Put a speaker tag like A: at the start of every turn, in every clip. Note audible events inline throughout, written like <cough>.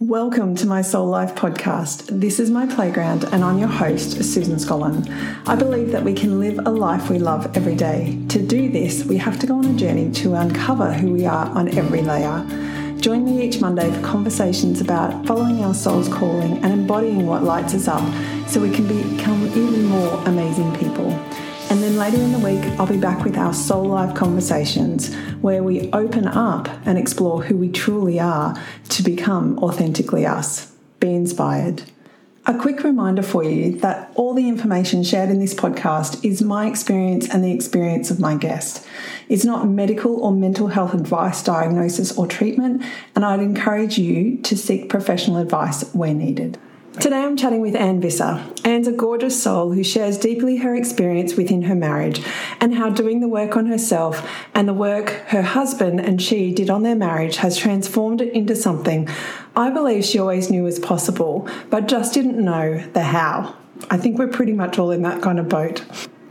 A: Welcome to my Soul Life podcast. This is my playground, and I'm your host, Susan Scollin. I believe that we can live a life we love every day. To do this, we have to go on a journey to uncover who we are on every layer. Join me each Monday for conversations about following our soul's calling and embodying what lights us up so we can become even more amazing people. And then later in the week, I'll be back with our Soul Life conversations where we open up and explore who we truly are to become authentically us. Be inspired. A quick reminder for you that all the information shared in this podcast is my experience and the experience of my guest. It's not medical or mental health advice, diagnosis, or treatment, and I'd encourage you to seek professional advice where needed. Today I'm chatting with Anne Visser. Anne's a gorgeous soul who shares deeply her experience within her marriage and how doing the work on herself and the work her husband and she did on their marriage has transformed it into something I believe she always knew was possible, but just didn't know the how. I think we're pretty much all in that kind of boat.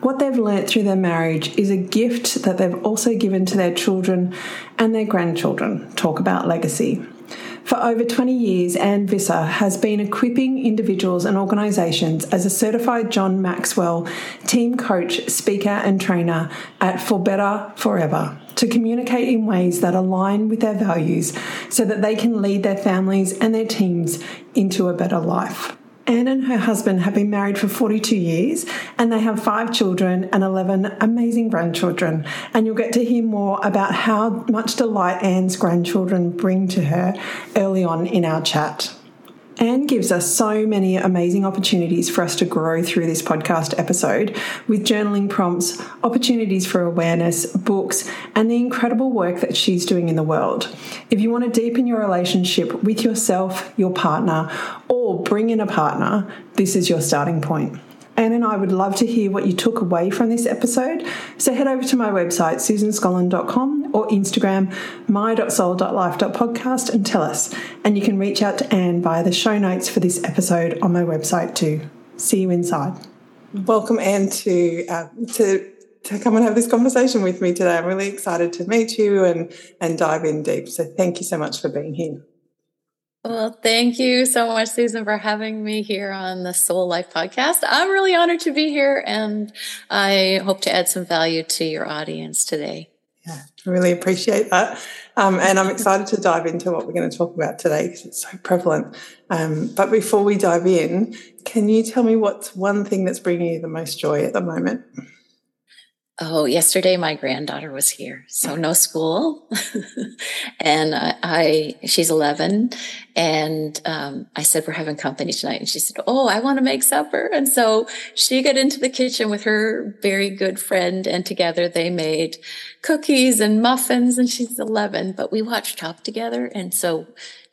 A: What they've learnt through their marriage is a gift that they've also given to their children and their grandchildren. Talk about legacy. For over 20 years, Anne Visser has been equipping individuals and organisations as a certified John Maxwell team coach, speaker, and trainer at For Better Forever to communicate in ways that align with their values so that they can lead their families and their teams into a better life. Anne and her husband have been married for 42 years and they have five children and 11 amazing grandchildren. And you'll get to hear more about how much delight Anne's grandchildren bring to her early on in our chat. Anne gives us so many amazing opportunities for us to grow through this podcast episode with journaling prompts, opportunities for awareness, books, and the incredible work that she's doing in the world. If you want to deepen your relationship with yourself, your partner, or bring in a partner, this is your starting point. Anne and I would love to hear what you took away from this episode. So head over to my website, susanscollin.com or Instagram, my.soul.life.podcast and tell us. And you can reach out to Anne via the show notes for this episode on my website too. See you inside. Welcome, Anne, to uh, to to come and have this conversation with me today. I'm really excited to meet you and and dive in deep. So thank you so much for being here.
B: Well, thank you so much, Susan, for having me here on the Soul Life podcast. I'm really honored to be here and I hope to add some value to your audience today.
A: Yeah, I really appreciate that. Um, and I'm excited to dive into what we're going to talk about today because it's so prevalent. Um, but before we dive in, can you tell me what's one thing that's bringing you the most joy at the moment?
B: Oh, yesterday my granddaughter was here, so no school, <laughs> and I, I, she's eleven, and um, I said we're having company tonight, and she said, "Oh, I want to make supper," and so she got into the kitchen with her very good friend, and together they made cookies and muffins, and she's eleven, but we watched Chop together, and so,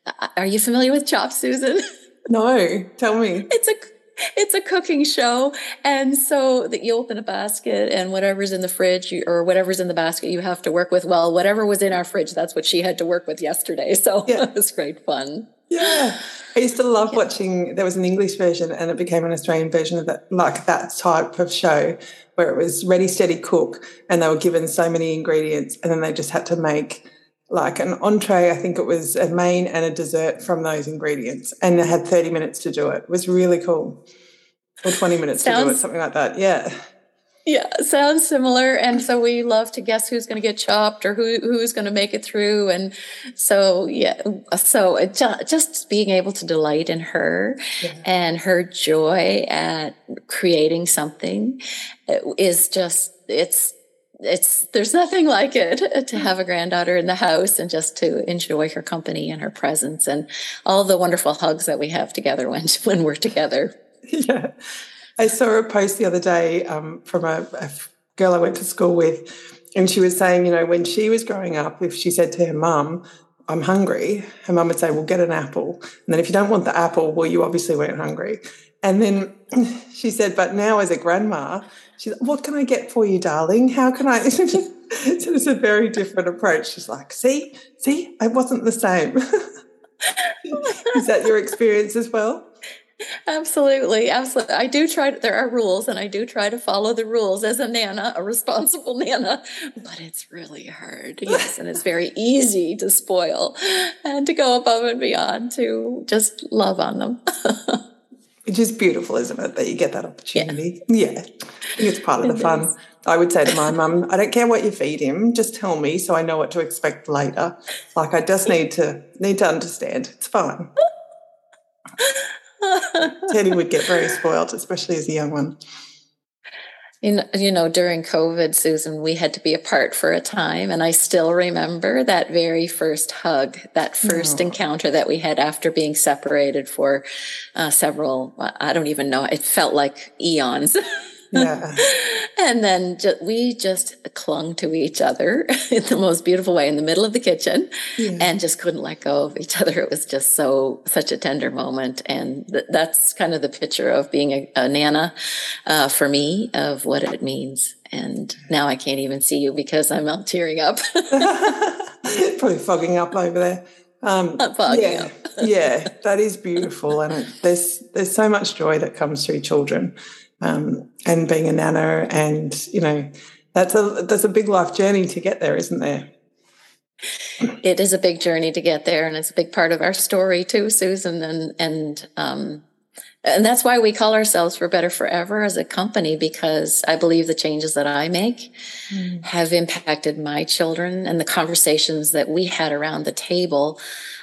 B: uh, are you familiar with Chop, Susan? <laughs>
A: No, tell me.
B: It's a <laughs> it's a cooking show. And so that you open a basket and whatever's in the fridge you, or whatever's in the basket you have to work with. Well, whatever was in our fridge, that's what she had to work with yesterday. So <laughs> yeah. it was great fun.
A: Yeah. I used to love yeah. watching, there was an English version and it became an Australian version of that, like that type of show where it was ready, steady, cook. And they were given so many ingredients and then they just had to make like an entree. I think it was a main and a dessert from those ingredients, and it had 30 minutes to do it. It was really cool. Or 20 minutes sounds, to do it, something like that. Yeah.
B: Yeah, sounds similar. And so we love to guess who's going to get chopped or who who's going to make it through. And so yeah, so uh, it, just being able to delight in her yeah. and her joy at creating something uh, is just it's it's there's nothing like it <laughs> to have a granddaughter in the house and just to enjoy her company and her presence and all the wonderful hugs that we have together when <laughs> when we're together. <laughs>
A: Yeah, I saw a post the other day um, from a, a girl I went to school with, and she was saying, you know, when she was growing up, if she said to her mum, I'm hungry, her mum would say, Well, get an apple. And then if you don't want the apple, well, you obviously weren't hungry. And then <laughs> she said, But now as a grandma, She's like, what can I get for you, darling? How can I? <laughs> so it's a very different approach. She's like, see, see, I wasn't the same. <laughs> Is that your experience as well?
B: Absolutely, absolutely. I do try to, there are rules and I do try to follow the rules as a nana, a responsible nana, but it's really hard. Yes. And it's very easy to spoil and to go above and beyond to just love on them.
A: Which is beautiful, isn't it? That you get that opportunity. Yeah. yeah. I think it's part of the fun. I would say to my mum, I don't care what you feed him, just tell me so I know what to expect later. Like I just need to need to understand. It's fine. <laughs> Teddy would get very spoiled, especially as a young one.
B: You know, you know, during COVID, Susan, we had to be apart for a time. And I still remember that very first hug, that first oh. encounter that we had after being separated for uh, several, I don't even know, it felt like eons. <laughs> Yeah. <laughs> and then ju- we just clung to each other <laughs> in the most beautiful way in the middle of the kitchen yeah. and just couldn't let go of each other. It was just so, such a tender moment. And th- that's kind of the picture of being a, a nana uh, for me of what it means. And now I can't even see you because I'm all tearing up. <laughs>
A: Probably fogging up over there. Um, yeah, yeah, that is beautiful, and it, there's there's so much joy that comes through children um, and being a nana, and you know, that's a that's a big life journey to get there, isn't there?
B: It is a big journey to get there, and it's a big part of our story too, Susan. And and um, and that's why we call ourselves for better forever as a company because i believe the changes that i make mm. have impacted my children and the conversations that we had around the table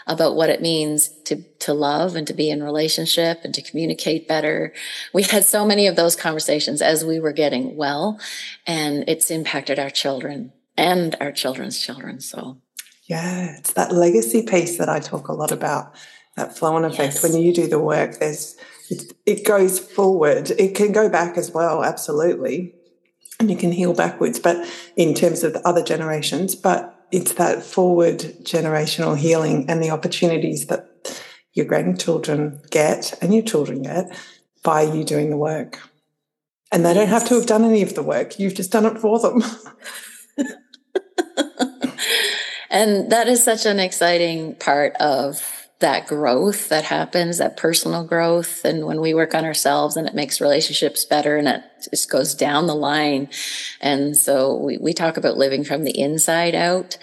B: about what it means to to love and to be in relationship and to communicate better we had so many of those conversations as we were getting well and it's impacted our children and our children's children so
A: yeah it's that legacy piece that i talk a lot about that flow on effect yes. when you do the work there's it, it goes forward. It can go back as well, absolutely. And you can heal backwards, but in terms of the other generations, but it's that forward generational healing and the opportunities that your grandchildren get and your children get by you doing the work. And they yes. don't have to have done any of the work. You've just done it for them. <laughs> <laughs>
B: and that is such an exciting part of that growth that happens, that personal growth. And when we work on ourselves and it makes relationships better and it just goes down the line. And so we, we talk about living from the inside out.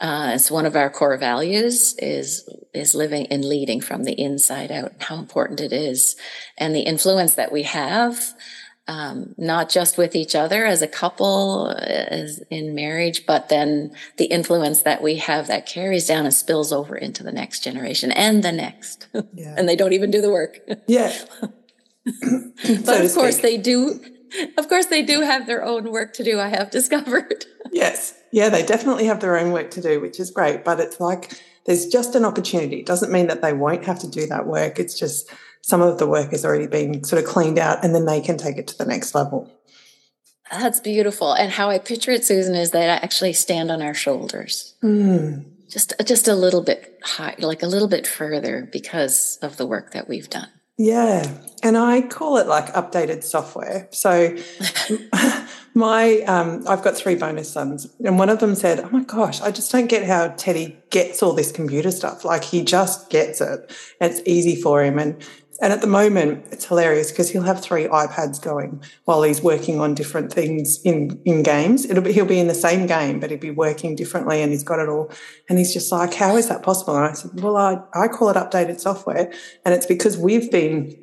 B: Uh, it's one of our core values is is living and leading from the inside out. How important it is, and the influence that we have um, not just with each other as a couple as in marriage, but then the influence that we have that carries down and spills over into the next generation and the next. <laughs> Yeah. and they don't even do the work.
A: Yeah. <laughs>
B: but so of course speak. they do. Of course they do have their own work to do. I have <laughs> discovered.
A: yes. Yeah, they definitely have their own work to do, which is great. But it's like there's just an opportunity. It doesn't mean that they won't have to do that work. It's just some of the work has already been sort of cleaned out and then they can take it to the next level.
B: That's beautiful. And how I picture it, Susan, is that I actually stand on our shoulders.
A: Mm.
B: Just just a little bit high, like a little bit further because of the work that we've done.
A: Yeah. And I call it like updated software. So <laughs> my um, I've got three bonus sons, and one of them said, "Oh my gosh, I just don't get how Teddy gets all this computer stuff. Like he just gets it. And it's easy for him." And and at the moment, it's hilarious because he'll have three iPads going while he's working on different things in, in games. It'll be, he'll be in the same game, but he'll be working differently and he's got it all. And he's just like, how is that possible? And I said, well, I, I call it updated software. And it's because we've been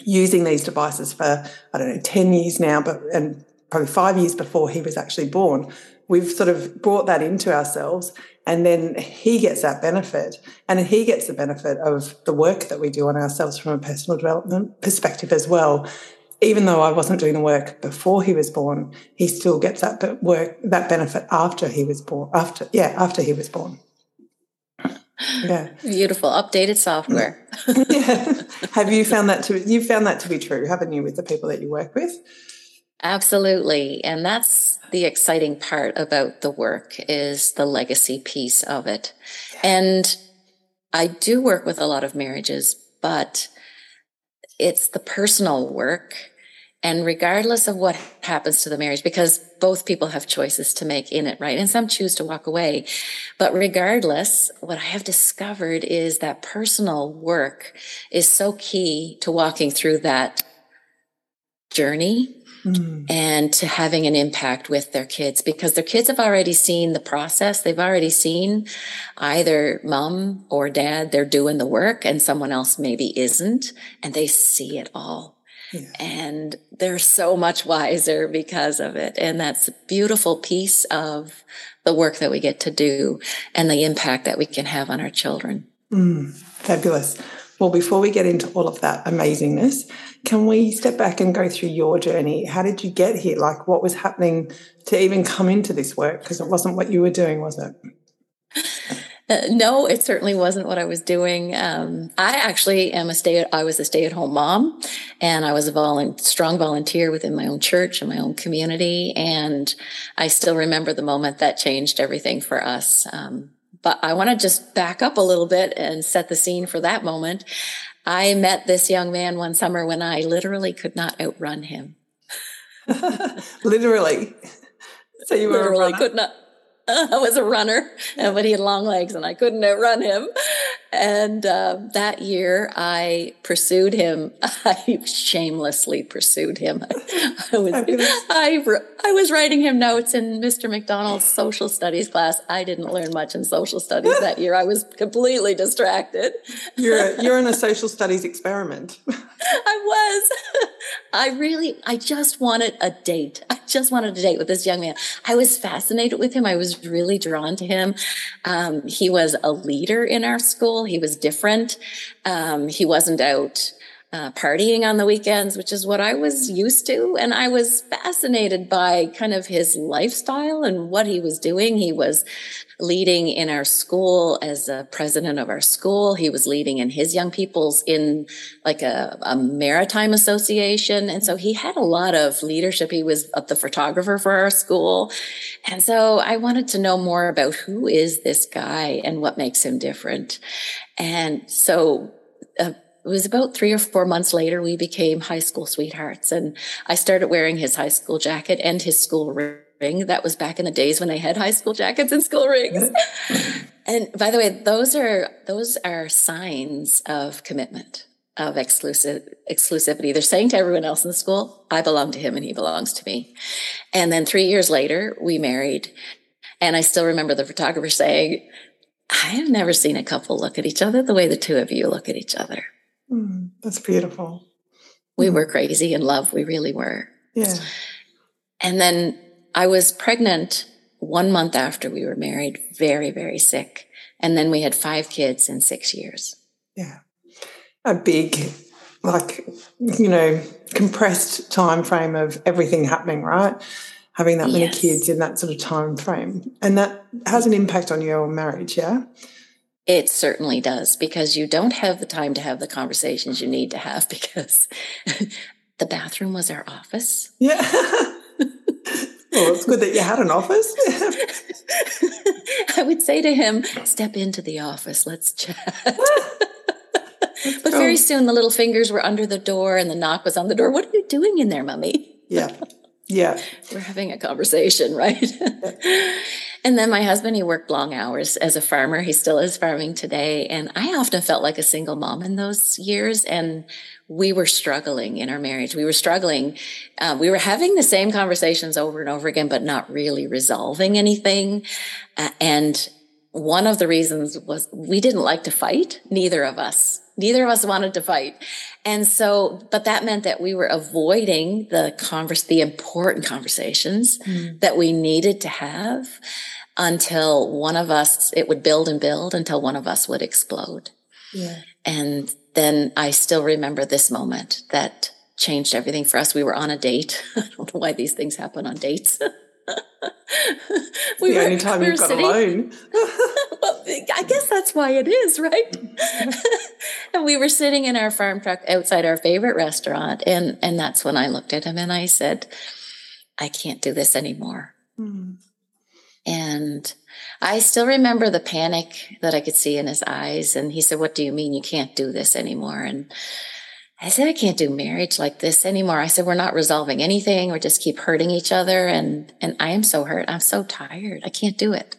A: using these devices for, I don't know, 10 years now, but, and probably five years before he was actually born. We've sort of brought that into ourselves and then he gets that benefit. And he gets the benefit of the work that we do on ourselves from a personal development perspective as well. Even though i wasn't doing the work before he was born he still gets that work that benefit after he was born after yeah after he was born. Yeah.
B: Beautiful. Updated software. <laughs>
A: Yeah. Have you found that to you found that to be true haven't you with the people that you work with
B: Absolutely. And that's the exciting part about the work is the legacy piece of it. And I do work with a lot of marriages, but it's the personal work And regardless of what happens to the marriage, because both people have choices to make in it, right? And some choose to walk away. But regardless, what I have discovered is that personal work is so key to walking through that journey mm. and to having an impact with their kids because their kids have already seen the process. They've already seen either mom or dad, they're doing the work and someone else maybe isn't, and they see it all. Yeah. And they're so much wiser because of it. And that's a beautiful piece of the work that we get to do and the impact that we can have on our children.
A: Mm, fabulous. Well, before we get into all of that amazingness, can we step back and go through your journey? How did you get here? Like, what was happening to even come into this work? Because it wasn't what you were doing, was it?
B: Uh, no, it certainly wasn't what I was doing. Um, I actually am a stay. I was a stay-at-home mom, and I was a volu- strong volunteer within my own church and my own community. And I still remember the moment that changed everything for us. Um, but I want to just back up a little bit and set the scene for that moment. I met this young man one summer when I literally could not outrun him. <laughs>
A: literally.
B: So you were literally could not <laughs> I was a runner, but he had long legs and I couldn't outrun him. And uh, that year I pursued him. <laughs> I shamelessly pursued him. I was, I, I was writing him notes in Mr. McDonald's social studies class. I didn't learn much in social studies that year. I was completely distracted.
A: You're, <laughs> you're in a social studies experiment.
B: I was. I really, I just wanted a date. I just wanted a date with this young man. I was fascinated with him. I was really drawn to him. Um, he was a leader in our school. He was different. Um, he wasn't out uh, partying on the weekends, which is what I was used to. And I was fascinated by kind of his lifestyle and what he was doing. He was leading in our school as a president of our school. He was leading in his young people's in like a, a maritime association. And so he had a lot of leadership. He was the photographer for our school. And so I wanted to know more about who is this guy and what makes him different. And so uh, it was about three or four months later, we became high school sweethearts. And I started wearing his high school jacket and his school ring. That was back in the days when they had high school jackets and school rings. <laughs> and by the way, those are those are signs of commitment, of exclusive exclusivity. They're saying to everyone else in the school, I belong to him and he belongs to me. And then three years later, we married. And I still remember the photographer saying, I have never seen a couple look at each other the way the two of you look at each other.
A: Mm, that's beautiful.
B: We mm. were crazy in love. We really were.
A: Yeah.
B: And then I was pregnant one month after we were married, very, very sick. And then we had five kids in six years.
A: Yeah. A big, like, you know, compressed time frame of everything happening, right? Having that many yes. kids in that sort of time frame. And that has an impact on your marriage, yeah?
B: It certainly does because you don't have the time to have the conversations you need to have <laughs> because the bathroom was our office.
A: Yeah. <laughs> Well, it's good that you had an office. <laughs>
B: I would say to him, step into the office, let's chat. but very oh. soon the little fingers were under the door and the knock was on the door. What are you doing in there, mummy?
A: Yeah. Yeah.
B: We're having a conversation, right? And then my husband, he worked long hours as a farmer. He still is farming today. And I often felt like a single mom in those years. And we were struggling in our marriage. We were struggling. Uh, we were having the same conversations over and over again, but not really resolving anything. Uh, and one of the reasons was we didn't like to fight. Neither of us. Neither of us wanted to fight. And so, but that meant that we were avoiding the converse, the important conversations mm. that we needed to have until one of us, it would build and build until one of us would explode.
A: Yeah.
B: And then I still remember this moment that changed everything for us. We were on a date. <laughs> I don't know why these things happen on dates. <laughs>
A: we the were, only time we you've got sitting, alone. <laughs>
B: well, I guess that's why it is, right? <laughs> and we were sitting in our farm truck outside our favorite restaurant, and and that's when I looked at him and I said, "I can't do this anymore." Mm. And I still remember the panic that I could see in his eyes. And he said, What do you mean you can't do this anymore? And I said, I can't do marriage like this anymore. I said, we're not resolving anything. We just keep hurting each other. And, and I am so hurt. I'm so tired. I can't do it.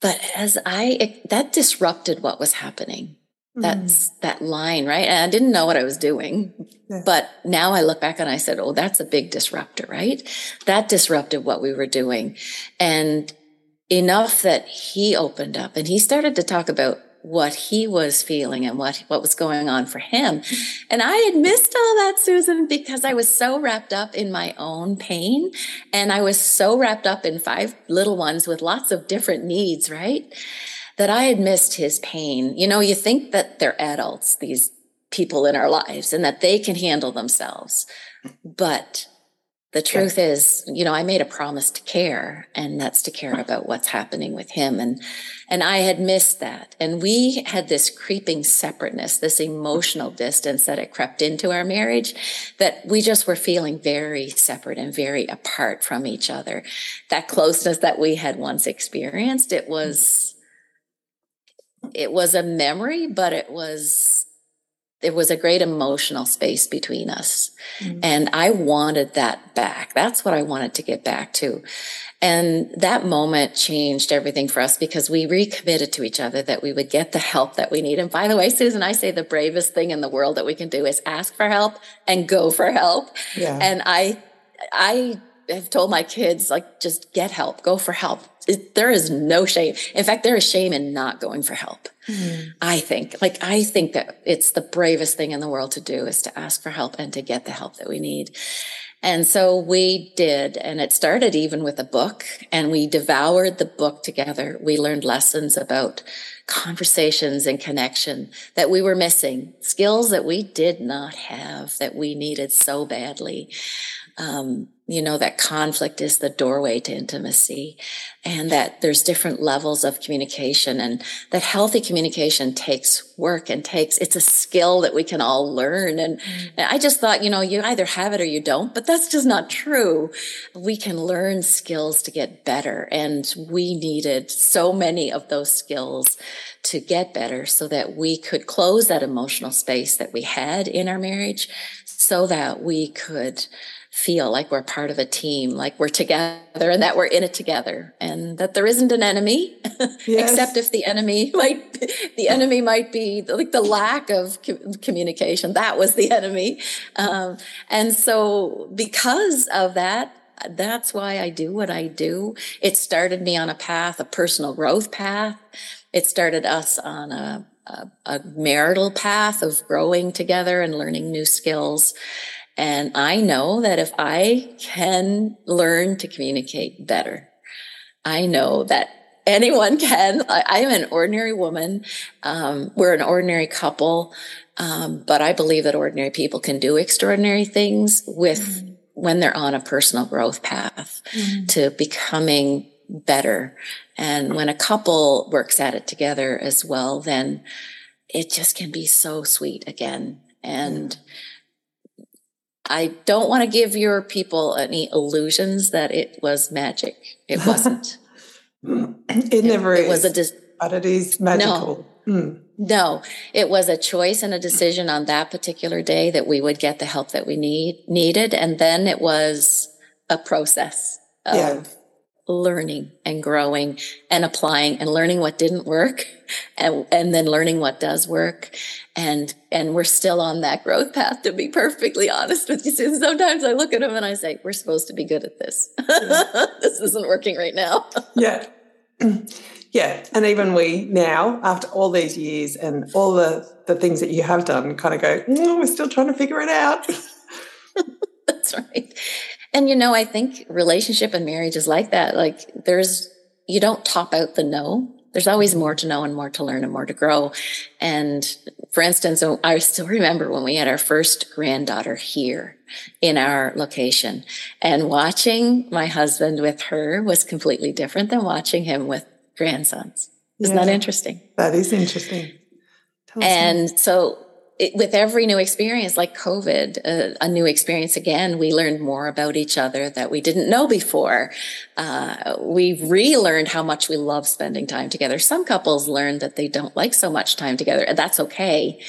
B: But as I, it, that disrupted what was happening. That's mm. that line, right? And I didn't know what I was doing. Yeah. But now I look back and I said, oh, that's a big disruptor, right? That disrupted what we were doing. And enough that he opened up and he started to talk about what he was feeling and what what was going on for him. And I had missed all that, Susan, because I was so wrapped up in my own pain and I was so wrapped up in five little ones with lots of different needs, right? That I had missed his pain. You know, you think that they're adults, these people in our lives, and that they can handle themselves. But the truth yeah. is, you know, I made a promise to care, and that's to care about what's happening with him. And and I had missed that. And we had this creeping separateness, this emotional distance that had crept into our marriage that we just were feeling very separate and very apart from each other. That closeness that we had once experienced, it hmm. was it was a memory, but it was there was a great emotional space between us. Mm-hmm. And I wanted that back. That's what I wanted to get back to. And that moment changed everything for us because we recommitted to each other that we would get the help that we need. And by the way, Susan, I say the bravest thing in the world that we can do is ask for help and go for help. Yeah. And I, I have told my kids, like, just get help, go for help. It, there is no shame. In fact, there is shame in not going for help. Mm. I think, like, I think that it's the bravest thing in the world to do is to ask for help and to get the help that we need. And so we did, and it started even with a book, and we devoured the book together. We learned lessons about conversations and connection that we were missing, skills that we did not have that we needed so badly. Um, you know, that conflict is the doorway to intimacy and that there's different levels of communication and that healthy communication takes work and takes, it's a skill that we can all learn. And, and I just thought, you know, you either have it or you don't, but that's just not true. We can learn skills to get better. And we needed so many of those skills to get better so that we could close that emotional space that we had in our marriage so that we could feel like we're part of a team, like we're together and that we're in it together and that there isn't an enemy, <laughs> yes. except if the enemy <laughs> might, the enemy might be like the lack of communication. That was the enemy. Um, and so because of that, that's why I do what I do. It started me on a path, a personal growth path. It started us on a, a, a marital path of growing together and learning new skills. And I know that if I can learn to communicate better, I know that anyone <laughs> can. I, am an ordinary woman. Um, we're an ordinary couple. Um, but I believe that ordinary people can do extraordinary things with mm-hmm. when they're on a personal growth path mm-hmm. to becoming better. And when a couple works at it together as well, then it just can be so sweet again. And mm-hmm I don't want to give your people any illusions that it was magic. It wasn't. <laughs>
A: it never it, is. It was a dis- but it is magical.
B: No, mm. no, it was a choice and a decision on that particular day that we would get the help that we need needed, and then it was a process of yeah learning and growing and applying and learning what didn't work and, and then learning what does work. And, and we're still on that growth path to be perfectly honest with you. Sometimes I look at them and I say, we're supposed to be good at this. Yeah. <laughs> this isn't working right now. <laughs>
A: yeah. <clears throat> Yeah. And even we now, after all these years and all the, the things that you have done, kind of go, mm, we're still trying to figure it out. <laughs>
B: That's right. And you know, I think relationship and marriage is like that. Like there's, you don't top out the no. There's always more to know and more to learn and more to grow. And for instance, oh, I still remember when we had our first granddaughter here in our location and watching my husband with her was completely different than watching him with grandsons. Isn't yeah, that interesting?
A: That is interesting.
B: and so it, with every new experience, like COVID, uh, a new experience again, we learned more about each other that we didn't know before. Uh, we relearned how much we love spending time together. Some couples learn that they don't like so much time together, and that's okay.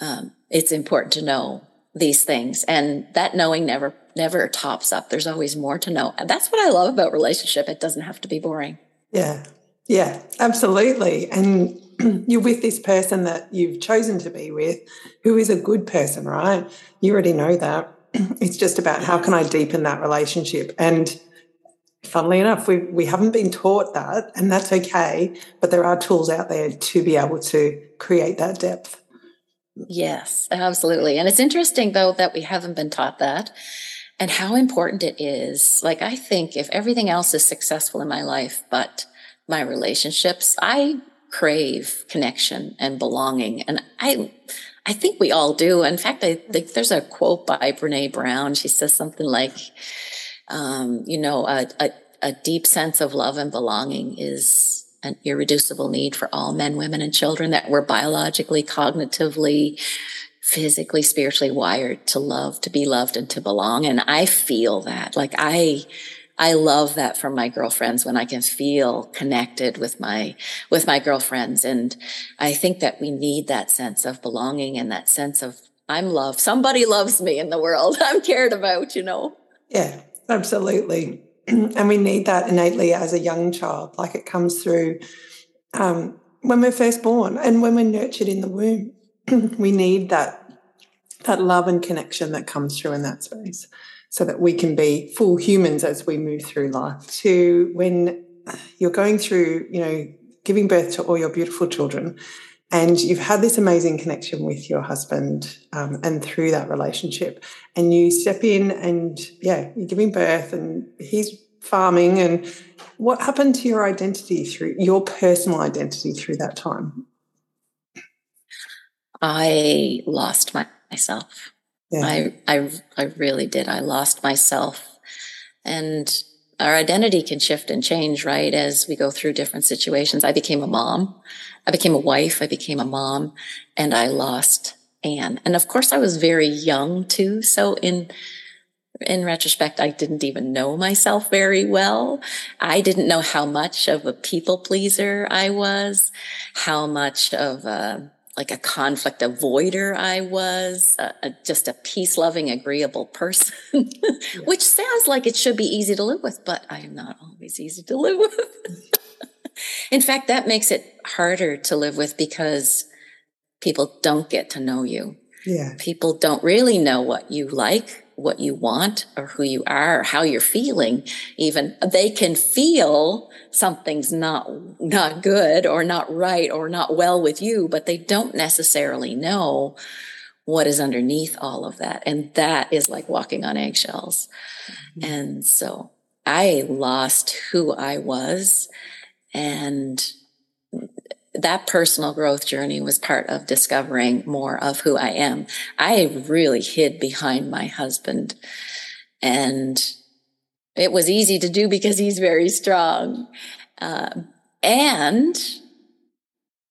B: um, it's important to know these things and that knowing never never tops up there's always more to know And that's what i love about relationship it doesn't have to be boring
A: yeah yeah absolutely and <clears throat> you're with this person that you've chosen to be with who is a good person right you already know that <clears throat> it's just about how can i deepen that relationship and funnily enough we, we haven't been taught that and that's okay but there are tools out there to be able to create that depth
B: Yes, absolutely. And it's interesting, though, that we haven't been taught that and how important it is. Like, I think if everything else is successful in my life, but my relationships, I crave connection and belonging. And I, I think we all do. In fact, I think there's a quote by Brene Brown. She says something like, um, you know, a, a, a deep sense of love and belonging is an irreducible need for all men, women, and children that we're biologically, cognitively, physically, spiritually wired to love, to be loved, and to belong. And I feel that. Like I, I love that from my girlfriends when I can feel connected with my with my girlfriends. And I think that we need that sense of belonging and that sense of I'm loved. Somebody loves me in the world. <laughs> I'm cared about, you know.
A: Yeah, absolutely. <clears throat> and we need that innately as a young child. Like it comes through um, when we're first born and when we're nurtured in the womb. <clears throat> we need that that love and connection that comes through in that space, so that we can be full humans as we move through life. To when you're going through, you know, giving birth to all your beautiful children, and you've had this amazing connection with your husband um, and through that relationship and you step in and yeah you're giving birth and he's farming and what happened to your identity through your personal identity through that time
B: i lost my, myself yeah. I, I i really did i lost myself and our identity can shift and change right as we go through different situations i became a mom I became a wife, I became a mom, and I lost Anne. And of course, I was very young too. So in in retrospect, I didn't even know myself very well. I didn't know how much of a people pleaser I was, how much of a like a conflict avoider I was, a, a, just a peace loving, agreeable person, <laughs> which sounds like it should be easy to live with, but I am not always easy to live with. <laughs> In fact, that makes it harder to live with because people don't get to know you.
A: Yeah.
B: People don't really know what you like, what you want, or who you are, or how you're feeling. Even they can feel something's not, not good or not right or not well with you, but they don't necessarily know what is underneath all of that. And that is like walking on eggshells. Mm-hmm. And so I lost who I was and that personal growth journey was part of discovering more of who I am. I really hid behind my husband and it was easy to do because he's very strong. Uh, and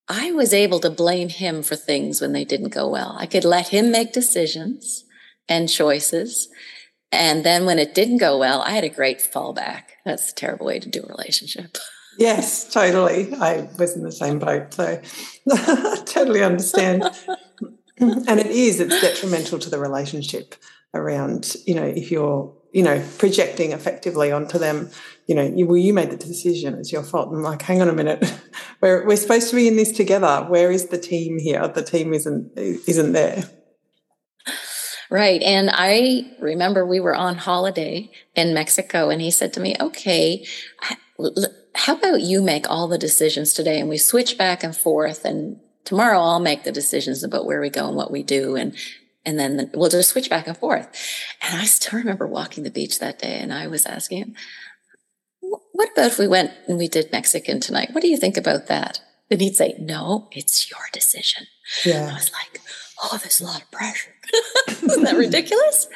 B: I was able to blame him for things when they didn't go well. I could let him make decisions and choices. And then when it didn't go well, I had a great fallback. That's a terrible way to do a relationship. <laughs>
A: Yes, totally. I was in the same boat, so <laughs> totally understand. and it is, it's detrimental to the relationship around, you know, if you're, you know, projecting effectively onto them, you know, you, well, you made the decision, it's your fault. I'm like, hang on a minute, <laughs> we're, we're supposed to be in this together. Where is the team here? The team isn't isn't there.
B: Right. And I remember we were on holiday in Mexico and he said to me, okay, how about you make all the decisions today and we switch back and forth and tomorrow I'll make the decisions about where we go and what we do and and then we'll just switch back and forth. And I still remember walking the beach that day and I was asking him, what about if we went and we did Mexican tonight? What do you think about that? And he'd say, no, it's your decision. Yeah. I was like, oh, there's a lot of pressure. <laughs> Isn't that ridiculous?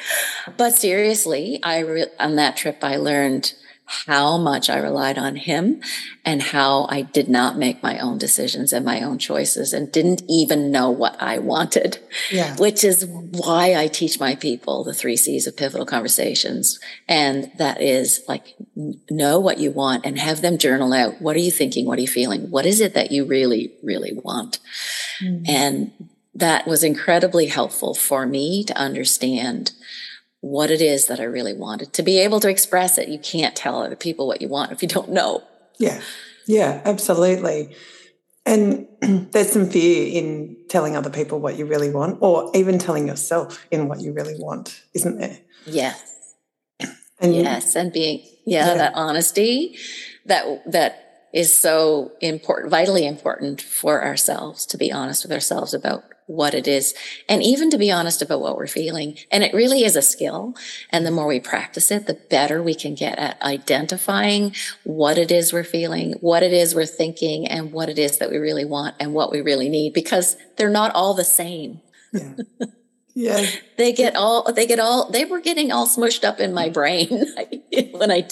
B: But seriously, I re- on that trip, I learned how much I relied on him and how I did not make my own decisions and my own choices and didn't even know what I wanted. Yeah. Which is why I teach my people the three C's of pivotal conversations. And that is like, know what you want and have them journal out. What are you thinking? What are you feeling? What is it that you really, really want? Mm-hmm. And that was incredibly helpful for me to understand what it is that I really wanted to be able to express it. You can't tell other people what you want if you don't know.
A: Yeah. Yeah, absolutely. And <clears throat> there's some fear in telling other people what you really want, or even telling yourself in what you really want, isn't there?
B: Yes. <clears throat> And yes, and being yeah, yeah, that honesty that that is so important, vitally important for ourselves to be honest with ourselves about what it is and even to be honest about what we're feeling. And it really is a skill. And the more we practice it, the better we can get at identifying what it is we're feeling, what it is we're thinking, and what it is that we really want and what we really need because they're not all the same.
A: Yeah. <laughs> Yeah.
B: they get all they get all they were getting all smushed up in my mm. brain <laughs> when I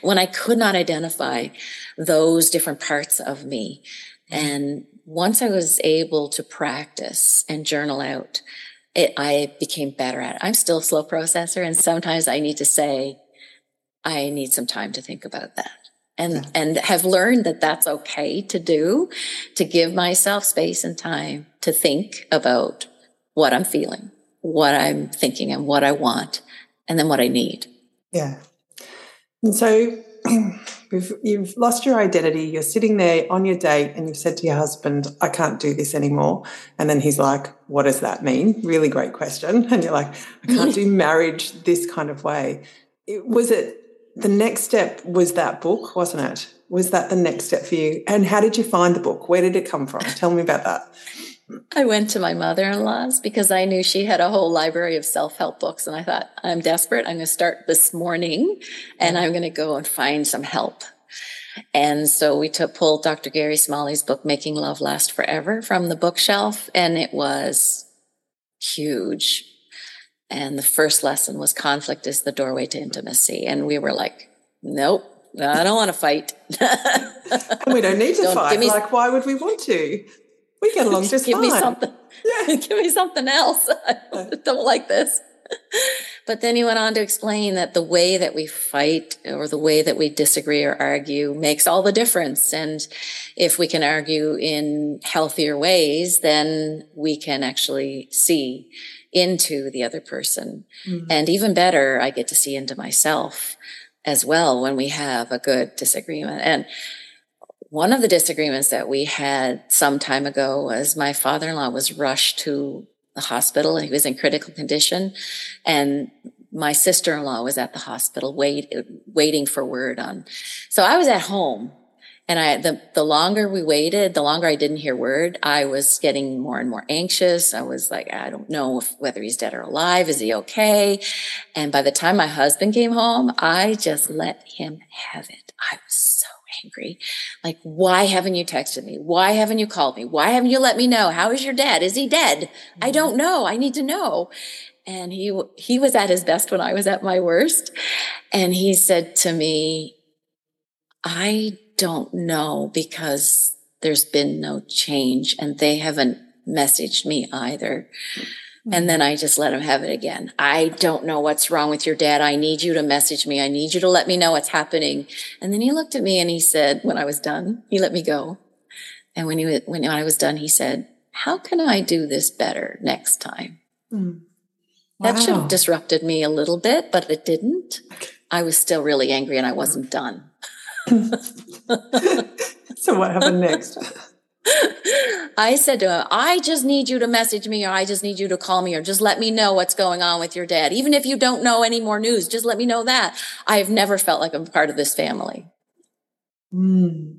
B: when I could not identify those different parts of me. Mm. And once I was able to practice and journal out, it, I became better at it. I'm still a slow processor, and sometimes I need to say, I need some time to think about that. And, yeah. and have learned that that's okay to do, to give myself space and time to think about what I'm feeling, what I'm thinking and what I want, and then what I need.
A: Yeah. And so <clears throat> you've, you've lost your identity. You're sitting there on your date and you've said to your husband, I can't do this anymore. And then he's like, What does that mean? Really great question. <laughs> And you're like, I can't do <laughs> marriage this kind of way. It, was it the next step? Was that book, wasn't it? Was that the next step for you? And how did you find the book? Where did it come from? Tell me about that.
B: I went to my mother in law's because I knew she had a whole library of self help books. And I thought, I'm desperate. I'm going to start this morning and I'm going to go and find some help. And so we took, pulled Dr. Gary Smalley's book, Making Love Last Forever, from the bookshelf. And it was huge. And the first lesson was conflict is the doorway to intimacy. And we were like, nope, I don't want to fight. <laughs>
A: we don't need to don't fight. Me, like, why would we want to? We get along just
B: give
A: fine.
B: me something. Yeah. <laughs> give me something else. <laughs> I don't like this. But then he went on to explain that the way that we fight or the way that we disagree or argue makes all the difference. And if we can argue in healthier ways, then we can actually see into the other person. Mm-hmm. And even better, I get to see into myself as well when we have a good disagreement. And one of the disagreements that we had some time ago was my father-in-law was rushed to the hospital and he was in critical condition. And my sister-in-law was at the hospital wait, waiting for word on so i was at home. And i the, the longer we waited the longer i didn't hear word i was getting more and more anxious. I was like i don't know if, whether he's dead or alive is he okay? And by the time my husband came home i just let him have it. I was angry. Like, why haven't you texted me? Why haven't you called me? Why haven't you let me know? How is your dad? Is he dead? Mm-hmm. I don't know. I need to know. And he, he was at his best when I was at my worst. And he said to me, I don't know because there's been no change and they haven't messaged me either. Mm-hmm. And then I just let him have it again. I don't know what's wrong with your dad. I need you to message me. I need you to let me know what's happening. And then he looked at me and he said, when I was done, he let me go. And when he was, when I was done, he said, how can I do this better next time? Mm. Wow. That should have disrupted me a little bit, but it didn't. <laughs> I was still really angry and I wasn't done. <laughs>
A: so what happened next? <laughs>
B: I said to him, I just need you to message me or I just need you to call me or just let me know what's going on with your dad. Even if you don't know any more news, just let me know that. I've never felt like I'm part of this family. Mm.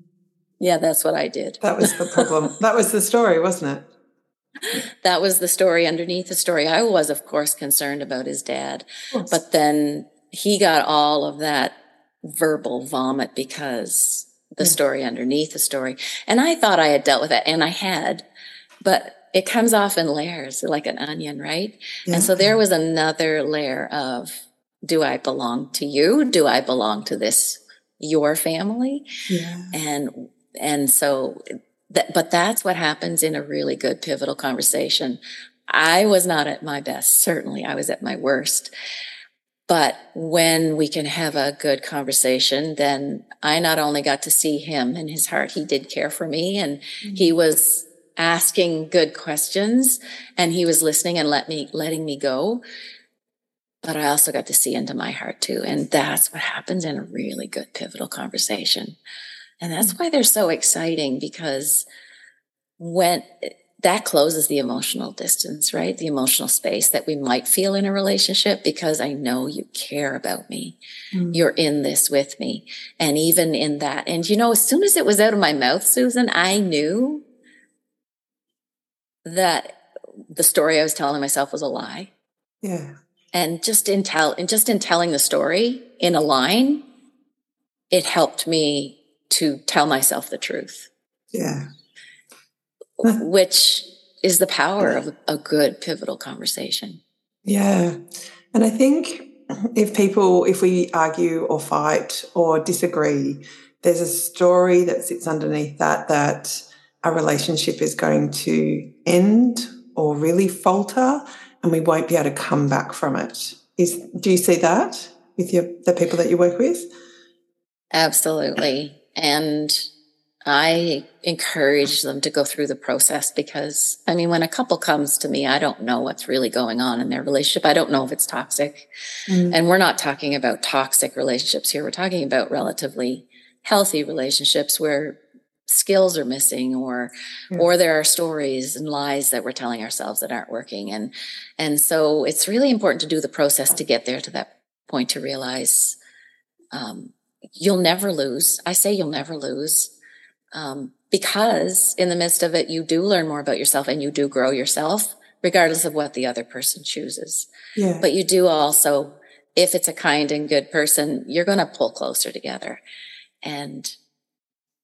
B: Yeah, that's what I did.
A: That was the problem. <laughs> that was the story, wasn't it?
B: that was the story underneath the story. I was, of course, concerned about his dad, but then he got all of that verbal vomit because the story underneath the story. And I thought I had dealt with it and I had, but it comes off in layers like an onion, right? And so there was another layer of, do I belong to you? Do I belong to this, your family? Yeah. And, and so that, but that's what happens in a really good pivotal conversation. I was not at my best. Certainly I was at my worst. But when we can have a good conversation, then I not only got to see him and his heart, he did care for me and mm-hmm. he was asking good questions and he was listening and let me letting me go. But i also got to see into my heart too and that's what happens in a really good pivotal conversation. And that's why they're so exciting because when that closes the emotional distance, right? The emotional space that we might feel in a relationship because I know you care about me. Mm. You're in this with me. And even in that, and you know, as soon as it was out of my mouth, Susan, I knew that the story I was telling myself was a lie.
A: Yeah.
B: And just in tell, and just in telling the story in a line, it helped me to tell myself the truth.
A: Yeah <laughs>
B: which is the power of a good pivotal conversation.
A: Yeah. And I think if people, if we argue or fight or disagree, there's a story that sits underneath that that a relationship is going to end or really falter and we won't be able to come back from it. Is do you see that with your the people that you work with?
B: Absolutely. And I encourage them to go through the process because, I mean, when a couple comes to me, I don't know what's really going on in their relationship. I don't know if it's toxic. Mm. And we're not talking about toxic relationships here. We're talking about relatively healthy relationships where skills are missing or or there are stories and lies that we're telling ourselves that aren't working and and so it's really important to do the process to get there to that point to realize um, you'll never lose i say you'll never lose um, because in the midst of it, you do learn more about yourself and you do grow yourself, regardless of what the other person chooses.
A: Yeah.
B: But you do also, if it's a kind and good person, you're going to pull closer together. And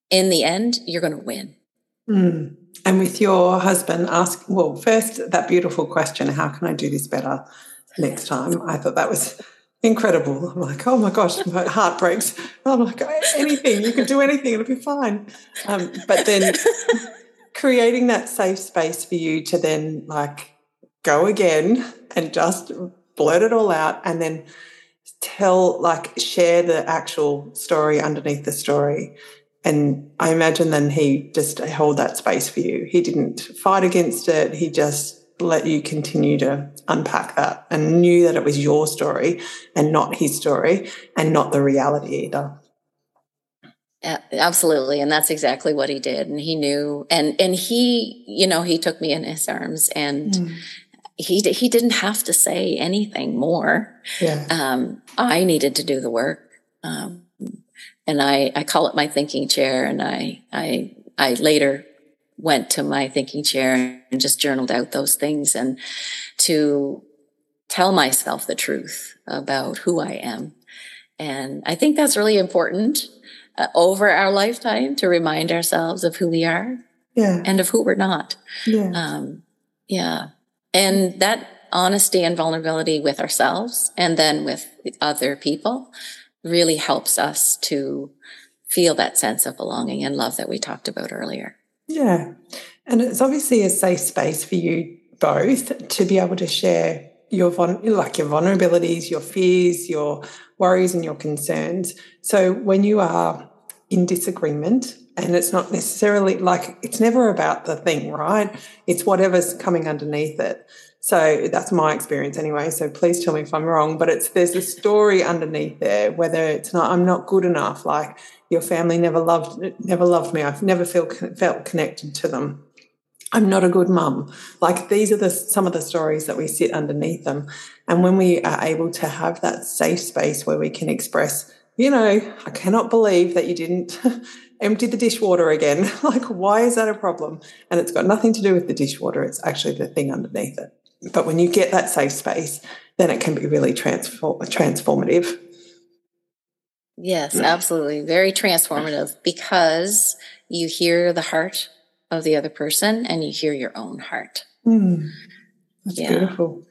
B: in the end, you're going to win.
A: Mm. And with your husband, ask, well, first, that beautiful question how can I do this better next time? I thought that was incredible. I'm like, oh my gosh, my heart breaks. I'm like, anything, you can do anything, it'll be fine. Um, but then <laughs> creating that safe space for you to then like go again and just blurt it all out and then tell, like, share the actual story underneath the story. And I imagine then he just held that space for you. He didn't fight against it. He just let you continue to unpack that and knew that it was your story and not his story and not the reality either.
B: Absolutely. And that's exactly what he did. And he knew, and, and he, you know, he took me in his arms and mm. he, he didn't have to say anything more.
A: Yeah.
B: Um, I needed to do the work. Um, and I, I call it my thinking chair. And I, I, I later went to my thinking chair and just journaled out those things and to tell myself the truth about who I am. And I think that's really important uh, over our lifetime to remind ourselves of who we are
A: yeah.
B: and of who we're not.
A: Yeah.
B: Um, yeah. And that honesty and vulnerability with ourselves and then with other people really helps us to feel that sense of belonging and love that we talked about earlier.
A: Yeah. And it's obviously a safe space for you both to be able to share your like your vulnerabilities, your fears, your worries and your concerns. So when you are in disagreement and it's not necessarily like it's never about the thing, right? It's whatever's coming underneath it. So that's my experience anyway. So please tell me if I'm wrong, but it's there's a story underneath there, whether it's not I'm not good enough, like your family never loved never loved me. I've never felt felt connected to them. I'm not a good mum. Like these are the some of the stories that we sit underneath them. And when we are able to have that safe space where we can express, you know, I cannot believe that you didn't <laughs> empty the dishwater again. <laughs> like, why is that a problem? And it's got nothing to do with the dishwater. It's actually the thing underneath it. But when you get that safe space, then it can be really transform- transformative.
B: Yes, absolutely. Very transformative because you hear the heart of the other person and you hear your own heart.
A: Mm, that's yeah. beautiful.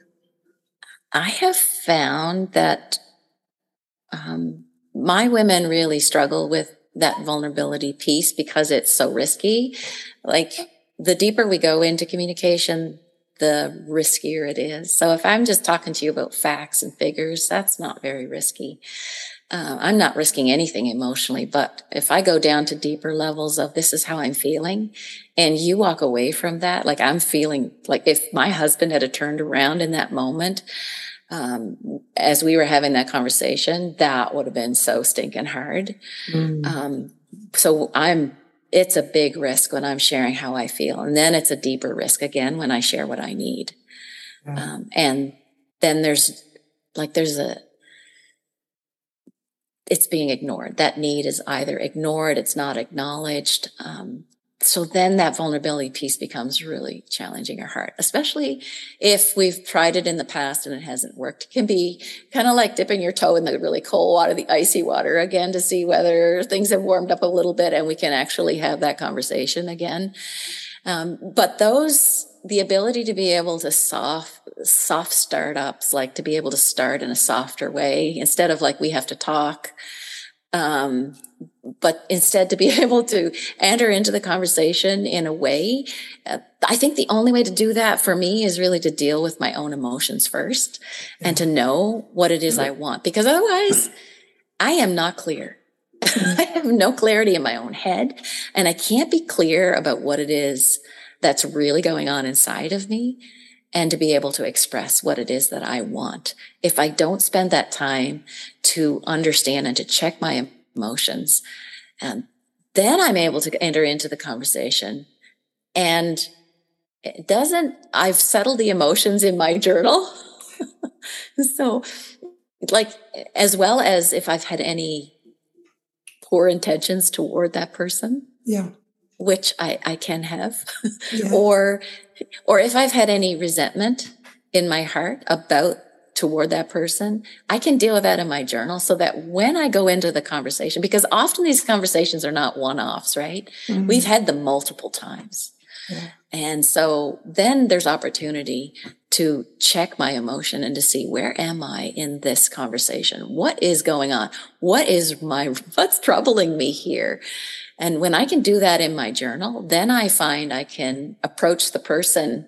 B: I have found that um, my women really struggle with that vulnerability piece because it's so risky. Like the deeper we go into communication, the riskier it is. So if I'm just talking to you about facts and figures, that's not very risky. Uh, I'm not risking anything emotionally, but if I go down to deeper levels of this is how I'm feeling, and you walk away from that, like I'm feeling like if my husband had turned around in that moment, um, as we were having that conversation, that would have been so stinking hard. Mm. Um, so I'm, it's a big risk when I'm sharing how I feel. And then it's a deeper risk again when I share what I need. Um, and then there's like, there's a, it's being ignored. That need is either ignored, it's not acknowledged. Um, so then that vulnerability piece becomes really challenging or hard, especially if we've tried it in the past and it hasn't worked. It can be kind of like dipping your toe in the really cold water, the icy water again to see whether things have warmed up a little bit and we can actually have that conversation again. Um, but those, the ability to be able to soft, soft startups, like to be able to start in a softer way instead of like we have to talk. Um, but instead to be <laughs> able to enter into the conversation in a way, uh, I think the only way to do that for me is really to deal with my own emotions first and to know what it is I want, because otherwise I am not clear. <laughs> I have no clarity in my own head and I can't be clear about what it is that's really going on inside of me and to be able to express what it is that I want. If I don't spend that time to understand and to check my emotions. And then I'm able to enter into the conversation. And it doesn't, I've settled the emotions in my journal. <laughs> so, like, as well as if I've had any poor intentions toward that person.
A: Yeah.
B: Which I, I can have. Yeah. <laughs> or, or if I've had any resentment in my heart about toward that person, I can deal with that in my journal so that when I go into the conversation, because often these conversations are not one offs, right? Mm-hmm. We've had them multiple times. Yeah. And so then there's opportunity to check my emotion and to see where am I in this conversation? What is going on? What is my, <laughs> what's troubling me here? And when I can do that in my journal, then I find I can approach the person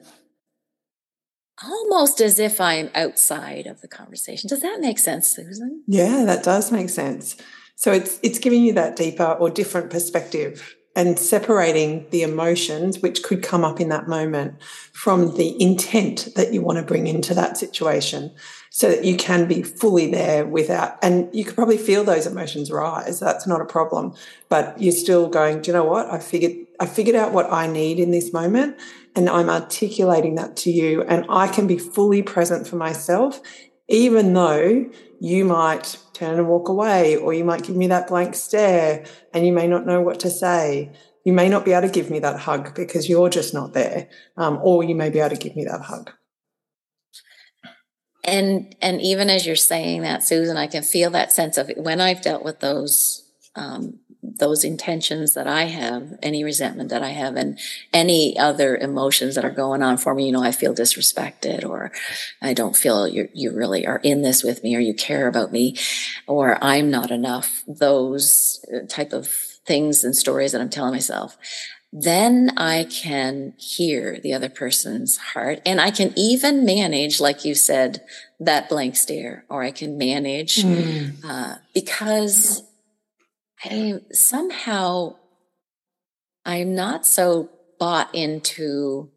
B: almost as if I'm outside of the conversation. Does that make sense, Susan?
A: Yeah, that does make sense. So it's it's giving you that deeper or different perspective and separating the emotions which could come up in that moment from the intent that you want to bring into that situation so that you can be fully there without and you could probably feel those emotions rise that's not a problem but you're still going do you know what? I figured i figured out what i need in this moment and I'm articulating that to you, and I can be fully present for myself, even though you might turn and walk away, or you might give me that blank stare, and you may not know what to say. You may not be able to give me that hug because you're just not there, um, or you may be able to give me that hug.
B: And and even as you're saying that, Susan, I can feel that sense of when I've dealt with those um, those intentions that I have, any resentment that I have, and any other emotions that are going on for me. You know, I feel disrespected, or I don't feel you you really are in this with me, or you care about me, or I'm not enough. Those type of things and stories that I'm telling myself. Then I can hear the other person's heart, and I can even manage, like you said, that blank stare, or I can manage mm. uh, because I somehow I'm not so bought into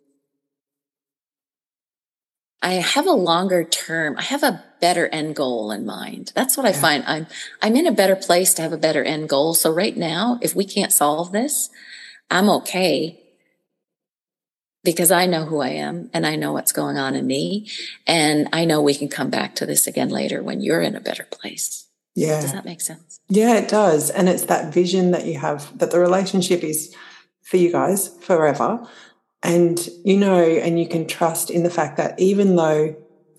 B: I have a longer term, I have a better end goal in mind. That's what yeah. I find. I'm I'm in a better place to have a better end goal. So right now, if we can't solve this, I'm okay because I know who I am and I know what's going on in me and I know we can come back to this again later when you're in a better place.
A: Yeah.
B: Does that make sense?
A: Yeah, it does. And it's that vision that you have that the relationship is for you guys forever. And you know, and you can trust in the fact that even though,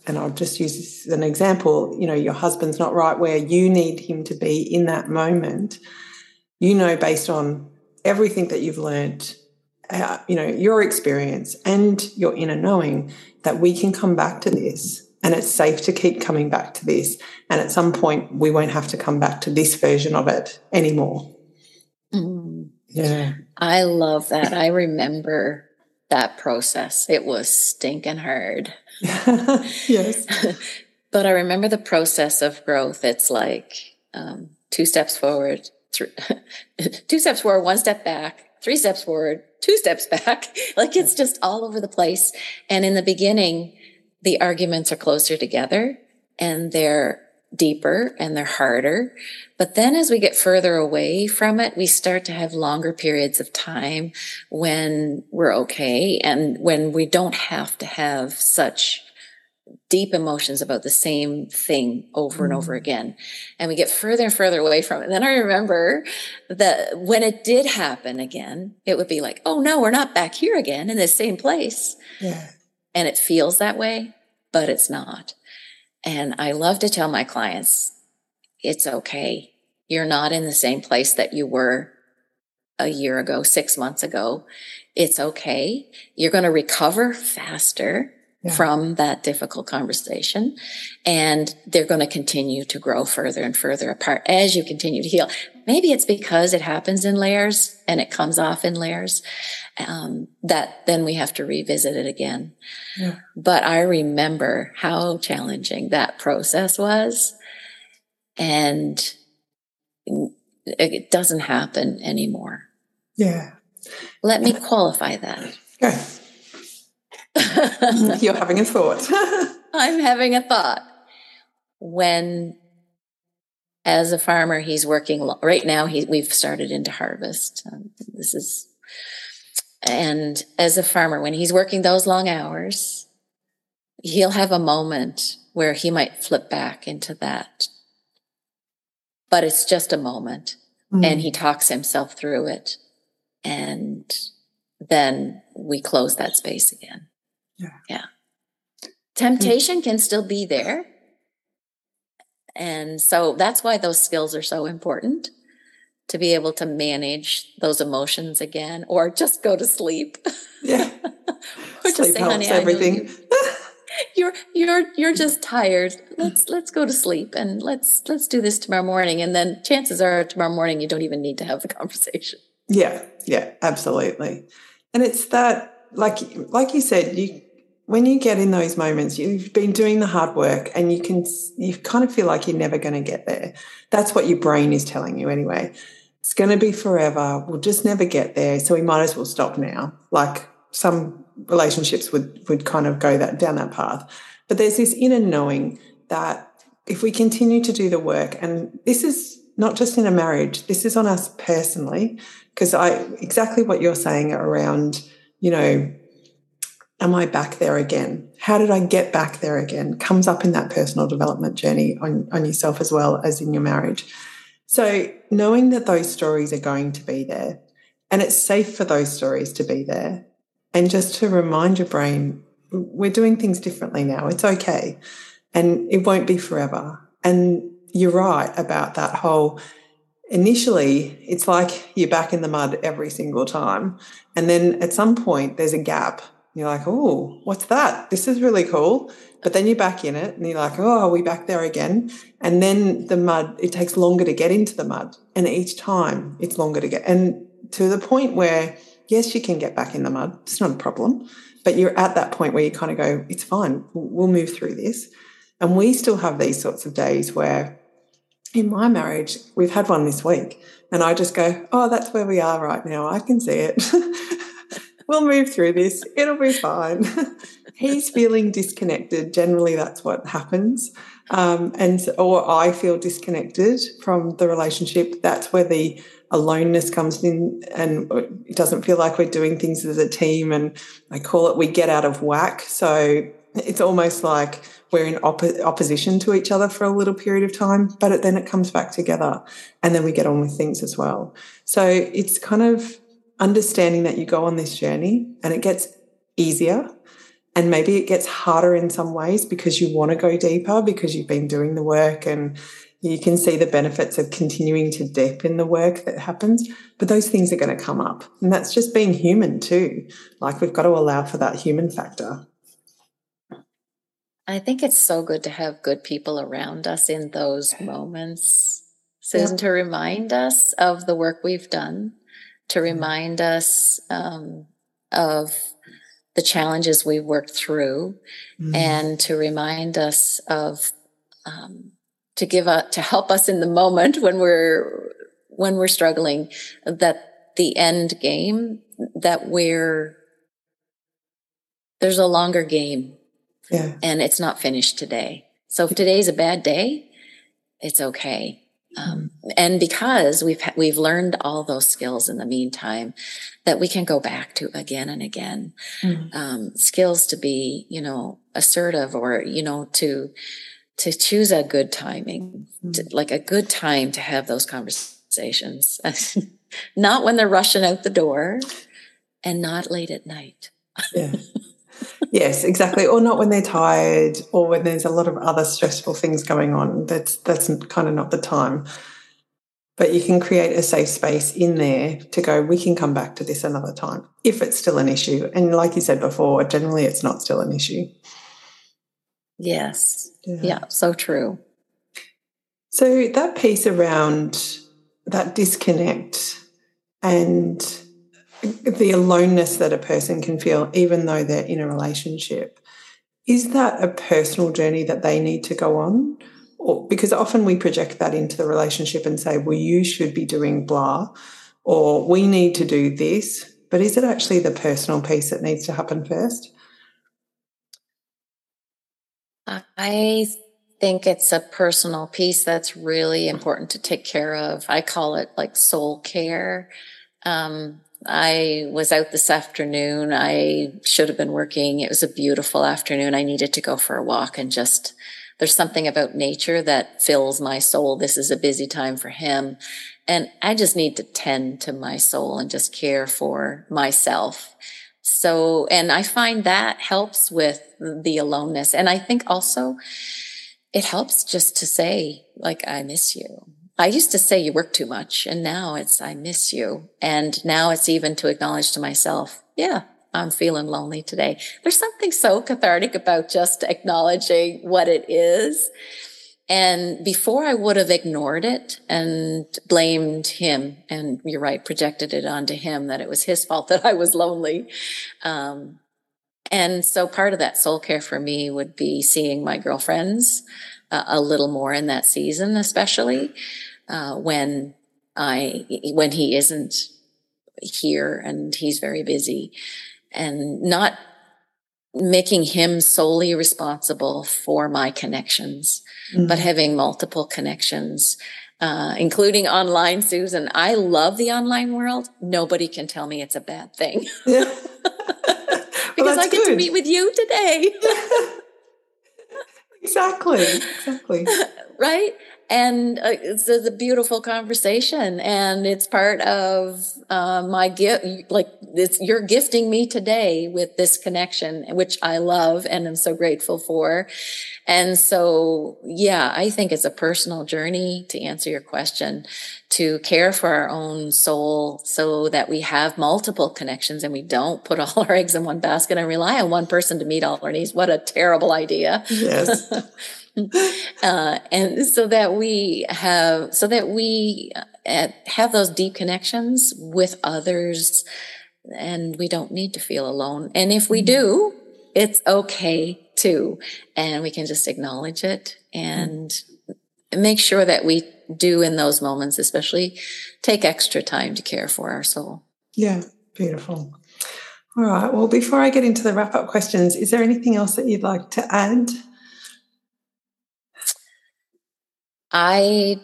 A: and I'll just use this as an example, you know, your husband's not right where you need him to be in that moment, you know, based on everything that you've learned, uh, you know, your experience and your inner knowing, that we can come back to this and it's safe to keep coming back to this. And at some point, we won't have to come back to this version of it anymore.
B: Mm. Yeah. I love that. I remember that process. It was stinking hard. <laughs>
A: yes. <laughs>
B: but I remember the process of growth. It's like, um, two steps forward, three, <laughs> two steps forward, one step back, three steps forward, two steps back. like it's just all over the place. And in the beginning, the arguments are closer together and they're deeper and they're harder. But then as we get further away from it, we start to have longer periods of time when we're okay and when we don't have to have such deep emotions about the same thing over and over mm. again. And we get further and further away from it. And then I remember that when it did happen again, it would be like, oh no, we're not back here again in the same place.
A: Yeah.
B: And it feels that way, but it's not. And I love to tell my clients, it's okay. You're not in the same place that you were a year ago, six months ago. It's okay. You're going to recover faster yeah. from that difficult conversation. And they're going to continue to grow further and further apart as you continue to heal. Maybe it's because it happens in layers and it comes off in layers um, that then we have to revisit it again. Yeah. But I remember how challenging that process was. And it doesn't happen anymore.
A: Yeah.
B: Let me qualify that.
A: Yeah. <laughs> You're having a thought. <laughs>
B: I'm having a thought. When, as a farmer, he's working right now. He, we've started into harvest. Um, this is, and as a farmer, when he's working those long hours, he'll have a moment where he might flip back into that. But it's just a moment, mm. and he talks himself through it, and then we close that space again.
A: Yeah.
B: Yeah. Temptation can still be there. And so that's why those skills are so important to be able to manage those emotions again or just go to sleep.
A: Yeah. <laughs>
B: or just say, honey, everything. <laughs> you're you're you're just tired. Let's let's go to sleep and let's let's do this tomorrow morning. And then chances are tomorrow morning you don't even need to have the <laughs> conversation.
A: Yeah, yeah, absolutely. And it's that like like you said, you when you get in those moments, you've been doing the hard work and you can, you kind of feel like you're never going to get there. That's what your brain is telling you anyway. It's going to be forever. We'll just never get there. So we might as well stop now. Like some relationships would, would kind of go that down that path. But there's this inner knowing that if we continue to do the work, and this is not just in a marriage, this is on us personally, because I exactly what you're saying around, you know, am I back there again? How did I get back there again? Comes up in that personal development journey on, on yourself as well as in your marriage. So, knowing that those stories are going to be there and it's safe for those stories to be there, and just to remind your brain, we're doing things differently now. It's okay. And it won't be forever. And you're right about that whole initially, it's like you're back in the mud every single time. And then at some point, there's a gap you're like, oh, what's that? This is really cool. But then you're back in it and you're like, oh, are we back there again? And then the mud, it takes longer to get into the mud. And each time it's longer to get. And to the point where, yes, you can get back in the mud. It's not a problem. But you're at that point where you kind of go, it's fine. We'll move through this. And we still have these sorts of days where in my marriage, we've had one this week. And I just go, oh, that's where we are right now. I can see it. <laughs> we'll move through this. It'll be fine. <laughs> He's feeling disconnected. Generally, that's what happens. Um, and or I feel disconnected from the relationship. That's where the aloneness comes in, and it doesn't feel like we're doing things as a team. And I call it we get out of whack. So it's almost like we're in opposition to each other for a little period of time, but it, then it comes back together, and then we get on with things as well. So it's kind of understanding that you go on this journey and it gets easier and maybe it gets harder in some ways because you want to go deeper because you've been doing the work and you can see the benefits of continuing to dip in the work that happens but those things are going to come up. And that's just being human too. Like we've got to allow for that human factor.
B: I think it's so good to have good people around us in those moments susan yeah. to remind us of the work we've done to mm-hmm. remind us um, of the challenges we worked through mm. and to remind us of um, to give up to help us in the moment when we're when we're struggling that the end game that we're there's a longer game
A: yeah
B: and it's not finished today so if today's a bad day it's okay um, and because we've we've learned all those skills in the meantime that we can go back to again and again mm. um, skills to be you know assertive or you know to to choose a good timing mm. to, like a good time to have those conversations <laughs> not when they're rushing out the door and not late at night
A: yeah <laughs> yes exactly. Or not when they're tired or when there's a lot of other stressful things going on. That's that's kind of not the time. But you can create a safe space in there to go we can come back to this another time if it's still an issue. And like you said before generally it's not still an issue.
B: Yes. Yeah, yeah so true.
A: So that piece around that disconnect and the aloneness that a person can feel, even though they're in a relationship, is that a personal journey that they need to go on? Or, because often we project that into the relationship and say, well, you should be doing blah, or we need to do this. But is it actually the personal piece that needs to happen first?
B: I think it's a personal piece that's really important to take care of. I call it like soul care. Um, I was out this afternoon. I should have been working. It was a beautiful afternoon. I needed to go for a walk and just, there's something about nature that fills my soul. This is a busy time for him. And I just need to tend to my soul and just care for myself. So, and I find that helps with the aloneness. And I think also it helps just to say, like, I miss you. I used to say you work too much and now it's I miss you. And now it's even to acknowledge to myself, yeah, I'm feeling lonely today. There's something so cathartic about just acknowledging what it is. And before I would have ignored it and blamed him, and you're right, projected it onto him that it was his fault <laughs> that I was lonely. Um, and so part of that soul care for me would be seeing my girlfriends uh, a little more in that season, especially uh, when I when he isn't here and he's very busy, and not making him solely responsible for my connections, mm-hmm. but having multiple connections. Uh, including online, Susan. I love the online world. Nobody can tell me it's a bad thing. <laughs> Yeah. <laughs> because well, I get good. to meet with you today. <laughs>
A: exactly. Exactly.
B: right and uh, it's a, a, beautiful conversation and it's part of uh, my gift like this you're gifting me today with this connection which i love and i'm so grateful for. And so yeah i think it's a personal journey to answer your question to care for our own soul so that we have multiple connections and we don't put all our <laughs> eggs in one basket and rely on one person to meet all our needs. What a terrible idea.
A: Yes <laughs> <laughs>
B: uh, and so that we have so that we uh, have those deep connections with others and we don't need to feel alone. And if we mm-hmm. do it's okay too. And we can just acknowledge it and make sure that we do in those moments especially take extra time to care for our soul.
A: Yeah beautiful. All right well before i get into the wrap up questions is there anything else that you'd like to add
B: I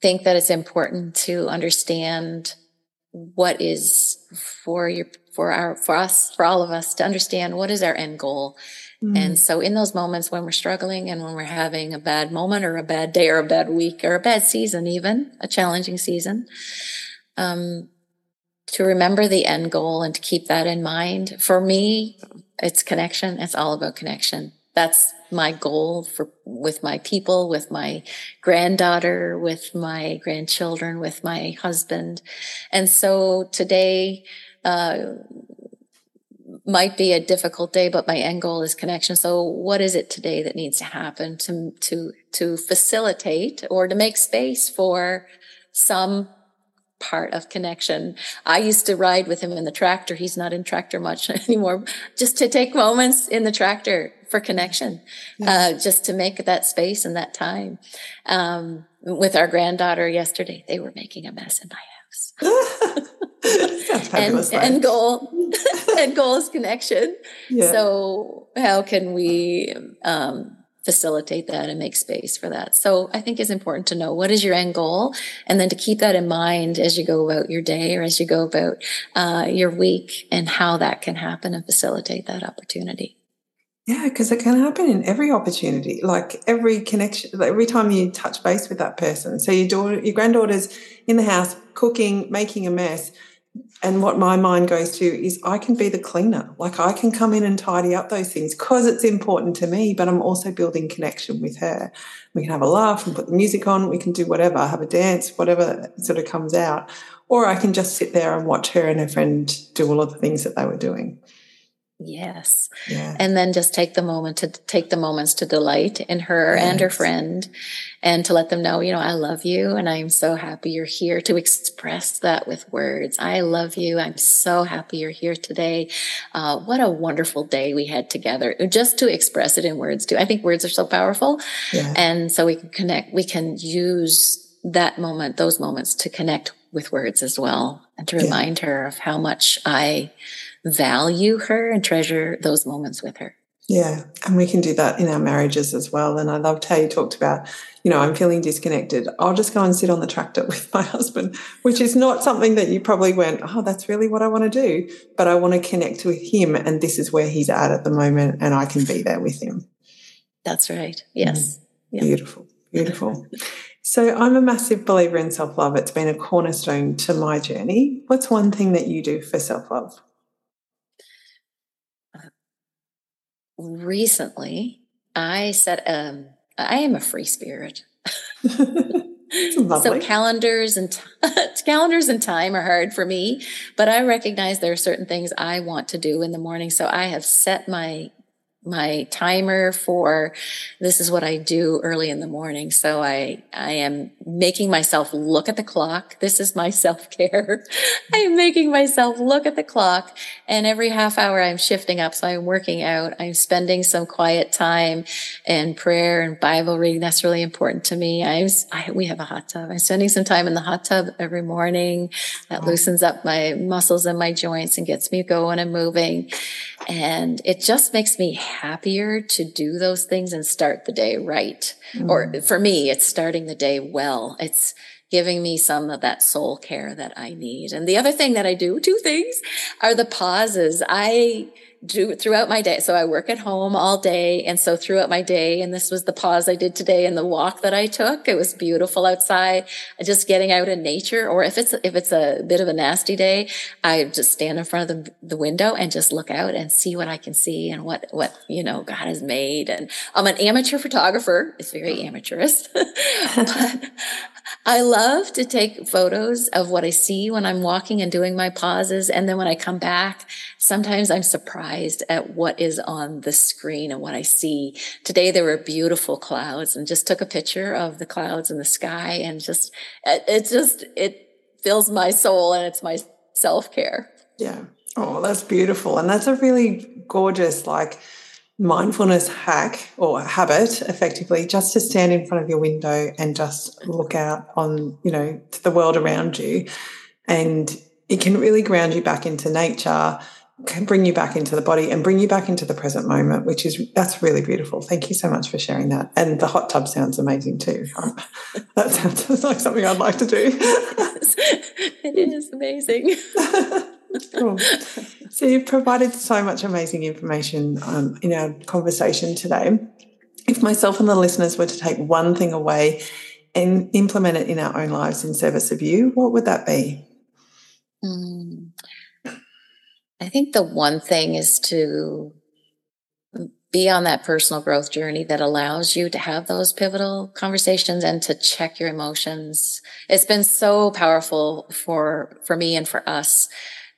B: think that it's important to understand what is for your for our for us for all of us to understand what is our end goal. Mm. and so in those moments when we're struggling and when we're having a bad moment or a bad day or a bad week or a bad season even a challenging season um, to remember the end goal and to keep that in mind. For me it's connection. It's all about connection that's my goal for with my people, with my granddaughter, with my grandchildren, with my husband. And so today, uh, might be a difficult day, but my end goal is connection. So what is it today that needs to happen to, to, to facilitate or to make space for some part of connection. I used to ride with him in the tractor. He's not in tractor much <laughs> anymore. Just to take moments in the tractor for connection, uh, just to make that space and that time. Um, with our granddaughter yesterday, they were making a mess in my house. <laughs> and, and goal <laughs> and goal is connection. Yeah. So how can we um, facilitate that and make space for that. So I think it's important to know what is your end goal and then to keep that in mind as you go about your day or as you go about uh, your week and how that can happen and facilitate that opportunity.
A: Yeah, because it can happen in every opportunity, like every connection, like every time you touch base with that person. So your daughter, your granddaughter's in the house cooking, making a mess and what my mind goes to is I can be the cleaner. Like I can come in and tidy up those things because it's important to me, but I'm also building connection with her. We can have a laugh and put the music on. We can do whatever, have a dance, whatever sort of comes out. Or I can just sit there and watch her and her friend do all of the things that they were doing.
B: Yes. Yeah. And then just take the moment to take the moments to delight in her yes. and her friend and to let them know, you know, I love you and I'm so happy you're here to express that with words. I love you. I'm so happy you're here today. Uh, what a wonderful day we had together just to express it in words too. I think words are so powerful. Yeah. And so we can connect, we can use that moment, those moments to connect with words as well and to remind yeah. her of how much I value her and treasure those moments with her.
A: Yeah, and we can do that in our marriages as well. And I loved how you talked about, you know, I'm feeling disconnected. I'll just go and sit on the tractor <laughs> with my husband, which is not something that you probably went, oh, that's really what I want to do. But I want to connect with him. And this is where he's at at the moment. And I can be there with him.
B: That's right. Yes. Mm.
A: Yeah. Beautiful. Beautiful. so I'm a massive believer in self love. It's been a cornerstone to my journey. What's one thing that you do for self love?
B: Recently I said, um, I am a free spirit. <laughs> so calendars and t- <laughs> calendars and time are hard for me, but I recognize there are certain things I want to do in the morning. So I have set my my timer for this is what I do early in the morning. So I, I am making myself look at the clock. This is my <laughs> self care. I am making myself look at the clock and every half hour I'm shifting up. So I'm working out. I'm spending some quiet time and prayer and Bible reading. That's really important to me. I'm, I, we have a hot tub. I'm spending some time in the hot tub every morning. That loosens up my muscles and my joints and gets me going and moving. And it just makes me happier to do those things and start the day right. Mm. Or for me, it's starting the day well. It's giving me some of that soul care that I need. And the other thing that I do, two things are the pauses. I, do throughout my day. So I work at home all day. And so throughout my day, and this was the pause I did today and the walk that I took. It was beautiful outside, just getting out in nature. Or if it's, if it's a bit of a nasty day, I just stand in front of the, the window and just look out and see what I can see and what, what, you know, God has made. And I'm an amateur photographer. It's very oh. amateurist, but <laughs> <laughs> I love to take photos of what I see when I'm walking and doing my pauses. And then when I come back, sometimes I'm surprised at what is on the screen and what I see. Today there were beautiful clouds and just took a picture of the clouds in the sky and just, it just, it fills my soul and it's my self care.
A: Yeah. Oh, that's beautiful. And that's a really gorgeous, like, mindfulness hack or habit effectively just to stand in front of your window and just look out on you know to the world around you and it can really ground you back into nature can bring you back into the body and bring you back into the present moment which is that's really beautiful thank you so much for sharing that and the hot tub sounds amazing too <laughs> that sounds <laughs> like something i'd like to do <laughs>
B: it is amazing
A: cool. So you've provided so much amazing information um, in our conversation today. If myself and the listeners were to take one thing away and implement it in our own lives in service of you, what would that be? Mm.
B: I think the one thing is to be on that personal growth journey that allows you to have those pivotal conversations and to check your emotions. It's been so powerful for, for me and for us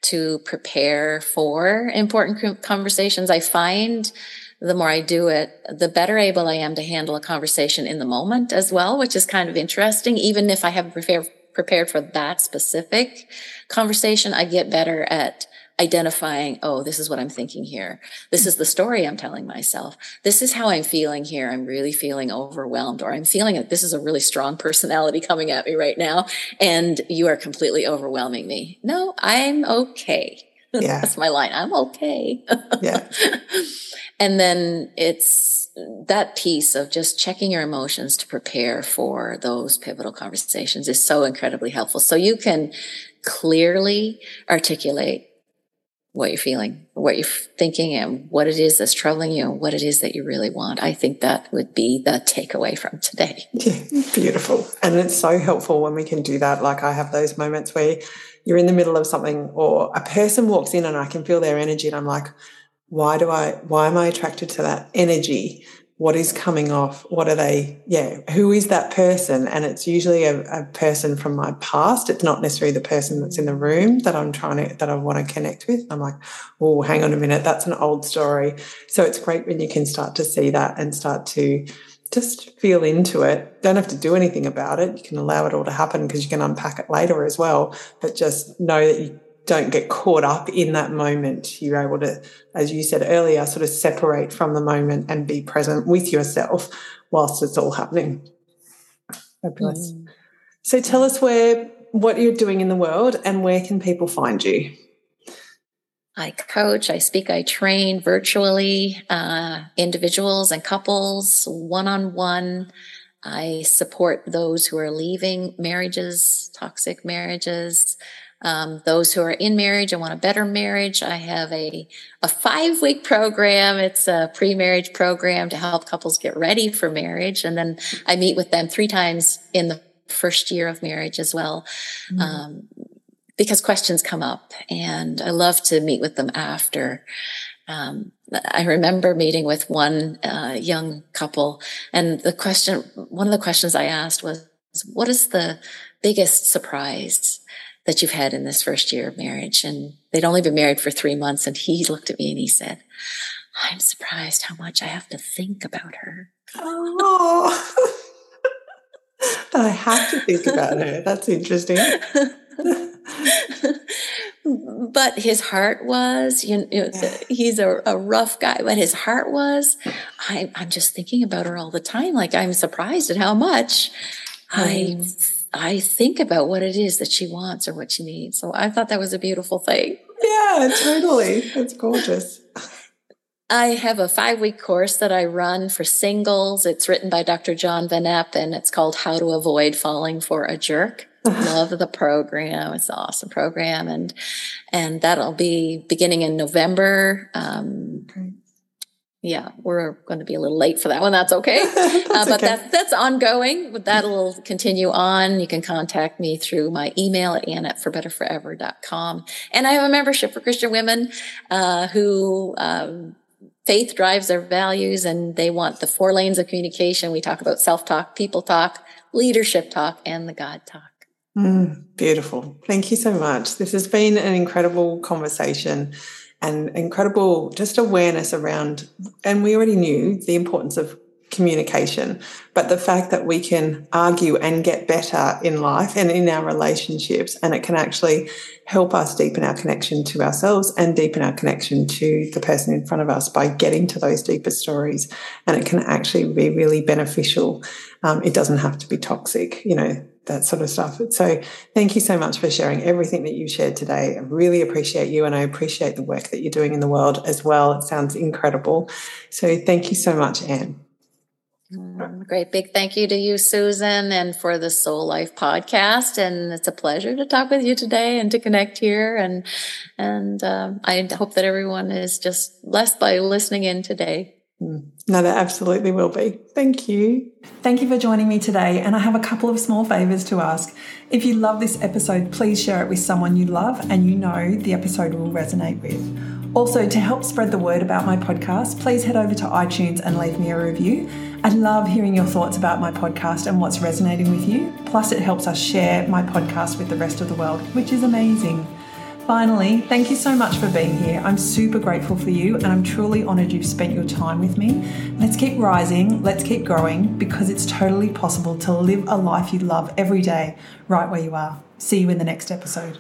B: to prepare for important conversations. I find the more I do it, the better able I am to handle a conversation in the moment as well, which is kind of interesting. Even if I haven't prepared prepared for that specific conversation, I get better at identifying, oh, this is what I'm thinking here. This is the story I'm telling myself. This is how I'm feeling here. I'm really feeling overwhelmed, or I'm feeling that this is a really strong personality <laughs> coming at me right now, and you are completely overwhelming me. No, I'm okay. <laughs> Yeah. That's my line. I'm okay. <laughs> yeah. and then it's that piece of just checking your emotions to prepare for those pivotal conversations is so incredibly helpful. So you can clearly articulate what you're feeling, what you're thinking, and what it is that's troubling you, and what it is that you really want. I think that would be the takeaway from today.
A: Yeah, <laughs> beautiful. And it's so helpful when we can do that. Like I have those moments where you're in the middle of something, or a person walks in and I can feel their energy, and I'm like, why do I, why am I attracted to that energy? What is coming off what are they yeah who is that person? And it's usually a, a, person from my past. It's not necessarily the person that's in the room that i'm trying to that i want to connect with. I'm like oh hang on a minute. That's an old story. So it's great when you can start to see that and start to just feel into it. Don't have to do anything about it. You can allow it all to happen because you can unpack it later as well but just know that you don't get caught up in that moment. You're able to, as you said earlier, sort of separate from the moment and be present with yourself whilst it's all happening. Fabulous. Mm. So tell us where what you're doing in the world and where can people find you?
B: I coach, I speak, I train virtually, uh, individuals and couples, one on one. I support those who are leaving marriages, toxic marriages, um, those who are in marriage and want a better marriage. I have a, a five week program. It's a pre marriage program to help couples get ready for marriage. And then I meet with them three times in the first year of marriage as well. Mm-hmm. Um, because questions come up and I love to meet with them after. Um, I remember meeting with one uh, young couple, and the question, one of the questions I asked was, "What is the biggest surprise that you've had in this first year of marriage. And they'd only been married for three months. And he looked at me and he said, I'm surprised how much I have to think about her.
A: Oh, <laughs> I have to think about her. That's interesting. <laughs>
B: but his heart was, you know, yeah. he's a, a, rough guy, but his heart was, I, I'm just thinking about her all the time. Like I'm surprised at how much I I think about what it is that she wants or what she needs. So I thought that was a beautiful thing.
A: Yeah, totally. <laughs> It's gorgeous.
B: I have a five week course that I run for singles. It's written by Dr. John Van Epp and it's called How to Avoid Falling for a Jerk. <laughs> Love the program. It's an awesome program. And, and that'll be beginning in November. Um, yeah, we're going to be a little late for that one. That's okay. <laughs> that's uh, but okay. that's, that's ongoing. But that'll continue on. You can contact me through my email at ann at forbetterforever.com. And I have a membership for Christian women, uh, who, um, faith drives their values and they want the four lanes of communication. We talk about self talk, people talk, leadership talk, and the God talk.
A: Mm, beautiful. Thank you so much. This has been an incredible conversation and incredible just awareness around, and we already knew the importance of communication, but the fact that we can argue and get better in life and in our relationships, and it can actually help us deepen our connection to ourselves and deepen our connection to the person in front of us by getting to those deeper stories. And it can actually be really beneficial. Um, it doesn't have to be toxic, you know, that sort of stuff. So thank you so much for sharing everything that you shared today. I really appreciate you and I appreciate the work that you're doing in the world as well. It sounds incredible. So thank you so much, Anne.
B: Mm, great big thank you to you, Susan, and for the Soul Life podcast. And it's a pleasure to talk with you today and to connect here. And and um, I hope that everyone is just blessed by listening in today.
A: No, that absolutely will be. Thank you. Thank you for joining me today. And I have a couple of small favors to ask. If you love this episode, please share it with someone you love and you know the episode will resonate with. Also, to help spread the word about my podcast, please head over to iTunes and leave me a review. I love hearing your thoughts about my podcast and what's resonating with you. Plus, it helps us share my podcast with the rest of the world, which is amazing. Finally, thank you so much for being here. I'm super grateful for you and I'm truly honoured you've spent your time with me. Let's keep rising, let's keep growing because it's totally possible to live a life you love every day right where you are. See you in the next episode.